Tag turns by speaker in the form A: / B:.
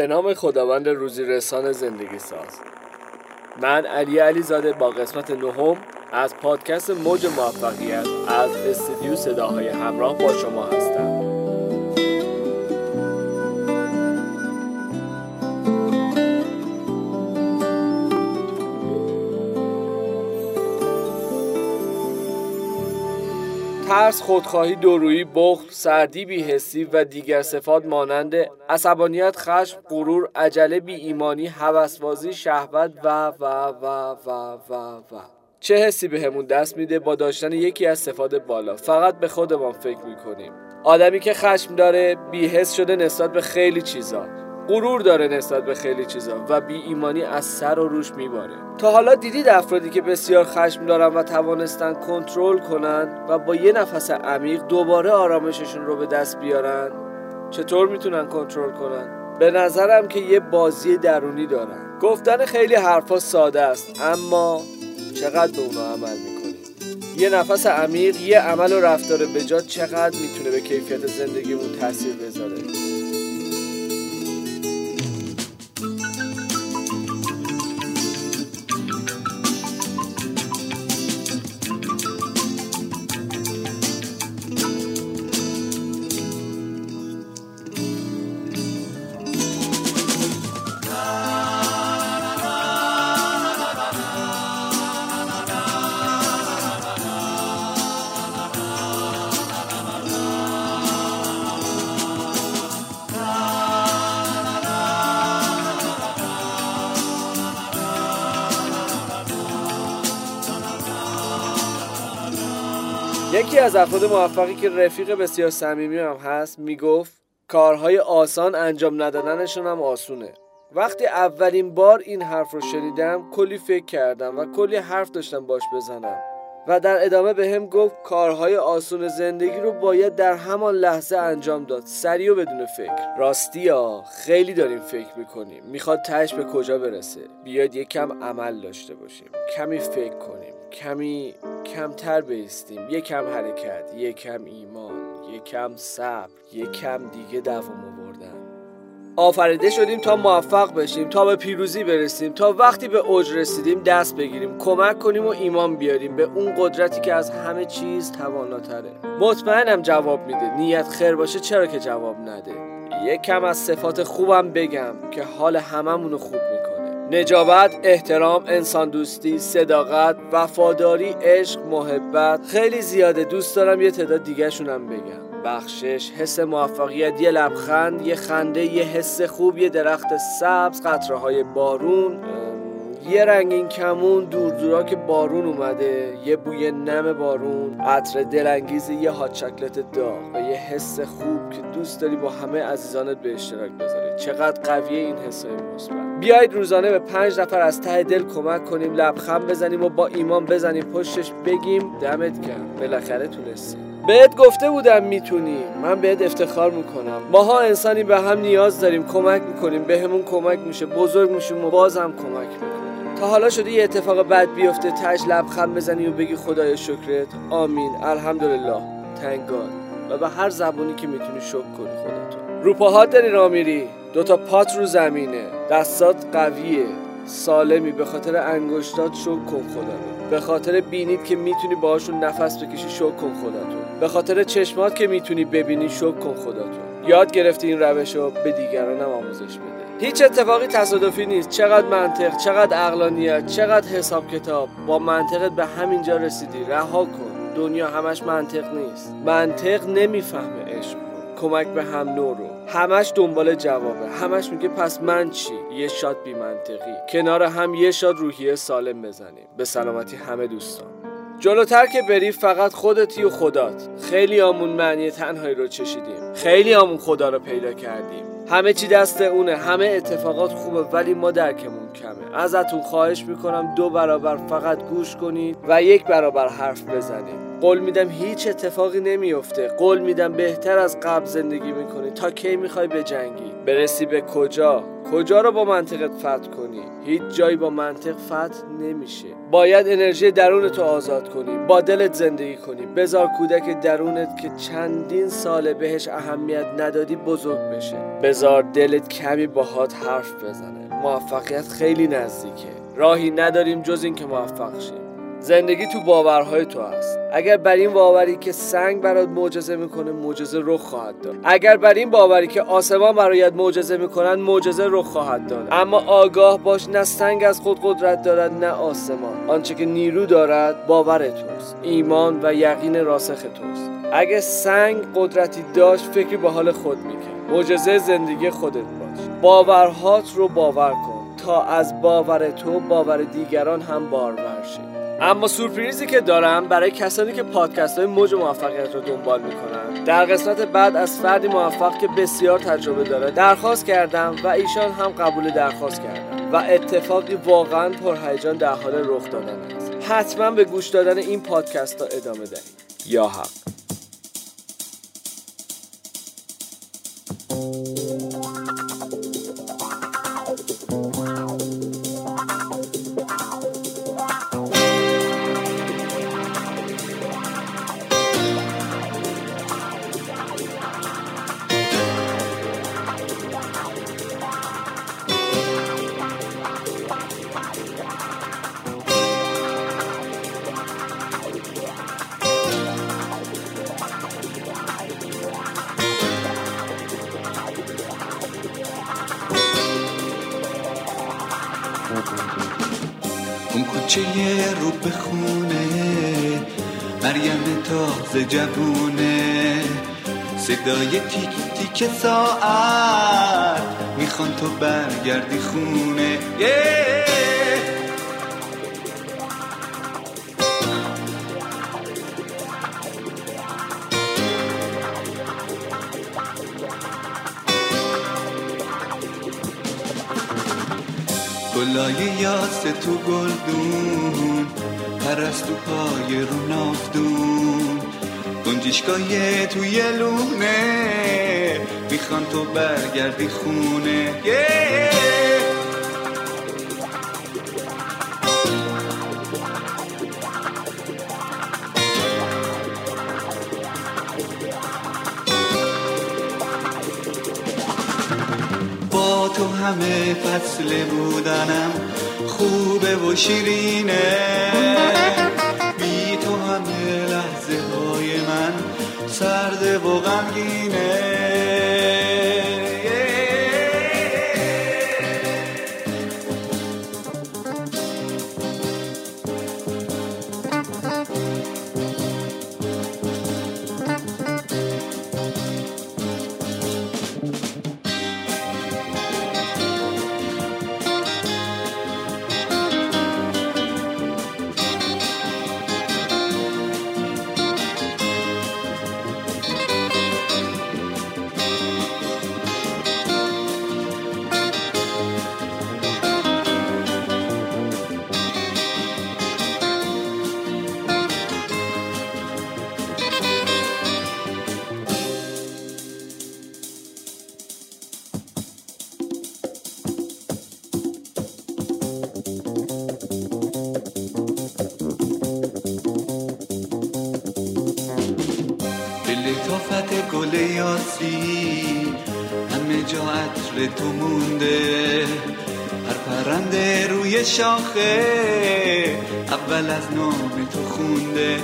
A: به نام خداوند روزی رسان زندگی ساز من علی علی زاده با قسمت نهم از پادکست موج موفقیت از استودیو صداهای همراه با شما هستم. ترس، خودخواهی، دورویی، بخل، سردی، بیهستی و دیگر صفات مانند عصبانیت، خشم، غرور، عجله، بی ایمانی، هوسبازی، شهوت و و و و و و. چه حسی بهمون دست میده با داشتن یکی از صفات بالا؟ فقط به خودمان فکر می‌کنیم. آدمی که خشم داره بیهست شده نسبت به خیلی چیزا. غرور داره نسبت به خیلی چیزا و بی ایمانی از سر و روش میباره. تا حالا دیدید افرادی که بسیار خشم دارن و توانستن کنترل کنن و با یه نفس عمیق دوباره آرامششون رو به دست بیارن؟ چطور می‌تونن کنترل کنن؟ به نظرم که یه بازی درونی دارن. گفتن خیلی حرفا ساده است اما چقدر به اونا عمل می‌کنیم یه نفس عمیق یه عمل و رفتار بجا چقدر می‌تونه به کیفیت زندگیمون تاثیر بذاره؟ یکی از افراد موفقی که رفیق بسیار صمیمی هم هست می‌گفت کارهای آسان انجام ندادنشون هم آسونه. وقتی اولین بار این حرف رو شنیدم کلی فکر کردم و کلی حرف داشتم باش بزنم. و در ادامه به هم گفت کارهای آسون زندگی رو باید در همان لحظه انجام داد. سریع و بدون فکر. راستی ها خیلی داریم فکر می‌کنیم. می‌خواد تش به کجا برسه. بیاید یک کم عمل داشته باشیم. کمی فکر کنیم. کمی کمتر بیستیم. یک کم حرکت یک کم ایمان یک کم صبر یک کم دیگه دوام آفریده شدیم تا موفق بشیم تا به پیروزی برسیم تا وقتی به اوج رسیدیم دست بگیریم کمک کنیم و ایمان بیاریم. به اون قدرتی که از همه چیز تواناتره. مطمئنم جواب میده. نیت خیر باشه چرا که جواب نده؟ یک کم از صفات خوبم بگم که حال هممونو خوب می‌کنه. نجابت، احترام، انسان دوستی، صداقت، وفاداری، عشق، محبت. خیلی زیاده. دوست دارم یه تعداد دیگه شونم بگم. بخشش حس موفقیت یه لبخند یه خنده یه حس خوب یه درخت سبز قطره های بارون یه رنگین کمون دور دورا که بارون اومده یه بوی نم بارون عطر دلانگیز یه هات چکلت داغ و یه حس خوب که دوست داری با همه عزیزانت به اشتراک بذاری. چقدر قویه این حسای مثبت. بیایید روزانه به پنج نفر از ته دل کمک کنیم لبخند بزنیم و با ایمان بزنیم پشتش بگیم دمت گرم. بالاخره تونستیم. بهت گفته بودم می‌تونی. من بهت افتخار می‌کنم. ماها انسانی به هم نیاز داریم کمک می‌کنیم بهمون کمک میشه بزرگ میشیم و بازم کمک می‌کنیم. تا حالا شده یه اتفاق بد بیفته تش لبخند بزنی و بگی خدای شکرت. آمین. الحمدلله. تنگاد و به هر زبونی که می‌تونی شکر کنی خودتون رو پاهات داری را میری دوتا پات رو زمینه. دستات قویه. سالمی به خاطر انگشتات شکر کن خدا رو. به خاطر بینید که می‌تونی باهاشون نفس بکشی شکر کن خداتون به خاطر چشمات که می‌تونی ببینی شکر کن خداتون یاد گرفتی این روش رو به دیگران هم آموزش بده. هیچ اتفاقی تصادفی نیست. چقدر منطق چقدر اقلانیت چقدر حساب کتاب. با منطقت به همینجا رسیدی. رها کن. دنیا همش منطق نیست. منطق نمی‌فهمه عشق. کمک به هم نو رو. همش دنبال جوابه. همش میگه پس من چی؟ یه شاد بی منطقی کنار هم یه شاد روحیه سالم بزنیم. به سلامتی همه دوستان. جلوتر که بری فقط خودتی و خدات. خیلی آمون معنی تنهایی رو چشیدیم. خیلی آمون خدا رو پیدا کردیم. همه چی دست اونه. همه اتفاقات خوبه ولی ما درکمون کمه. ازتون خواهش می‌کنم دو برابر فقط گوش کنید و یک برابر حرف بزنید. قول میدم هیچ اتفاقی نمیفته. قول میدم بهتر از قبل زندگی می‌کنی. تا کی می‌خوای بجنگی؟ برسی به کجا؟ کجا رو با منطقت فتح کنی؟ هیچ جایی با منطق فتح نمیشه. باید انرژی درونت رو آزاد کنی. با دلت زندگی کنی. بزار کودک درونت که چندین ساله بهش اهمیت ندادی بزرگ بشه. بزار دلت کمی باهات حرف بزنه. موفقیت خیلی نزدیکه. راهی نداریم جز اینکه موفق شیم. زندگی تو باورهای تو است اگر بر این باوری که سنگ برات معجزه می‌کنه معجزه رخ خواهد داد. اگر بر این باوری که آسمان برایت معجزه می‌کنن معجزه رخ خواهد داد. اما آگاه باش نه سنگ از خود قدرت دارد نه آسمان. آنچه که نیرو دارد باور توست. ایمان و یقین راسخ توست. اگه سنگ قدرتی داشت فکری به حال خود می‌کرد. معجزه زندگی خودت باش. باورهات رو باور کن. تا از باور تو باور دیگران هم بارور شه اما سورپریزی که دارم برای کسانی که پادکست های موج موفقیت رو دنبال می‌کنن. در قسمت بعد از فردی موفق که بسیار تجربه داره درخواست کردم و ایشان هم قبول درخواست کردم و اتفاقی واقعا پرهیجان در حال رخ دادن است. حتما به گوش دادن این پادکست ها ادامه دهید. یا حق.
B: کوچه رو به خونه. مریم تازه جوونه. صدای تیک تیک ساعت. می‌خوان تو برگردی خونه. گلای یاس تو گلدون پرستو پای رو نافدون گنجشکای توی لونه می‌خوان تو برگردی خونه. با همه فصل بودنم خوبه و شیرینه. بی تو همه لحظه های من سرده و غمگینه. لطافت گل یاسی همه جا عطر تو مونده. هر پرنده روی شاخه اول از نام تو خونده.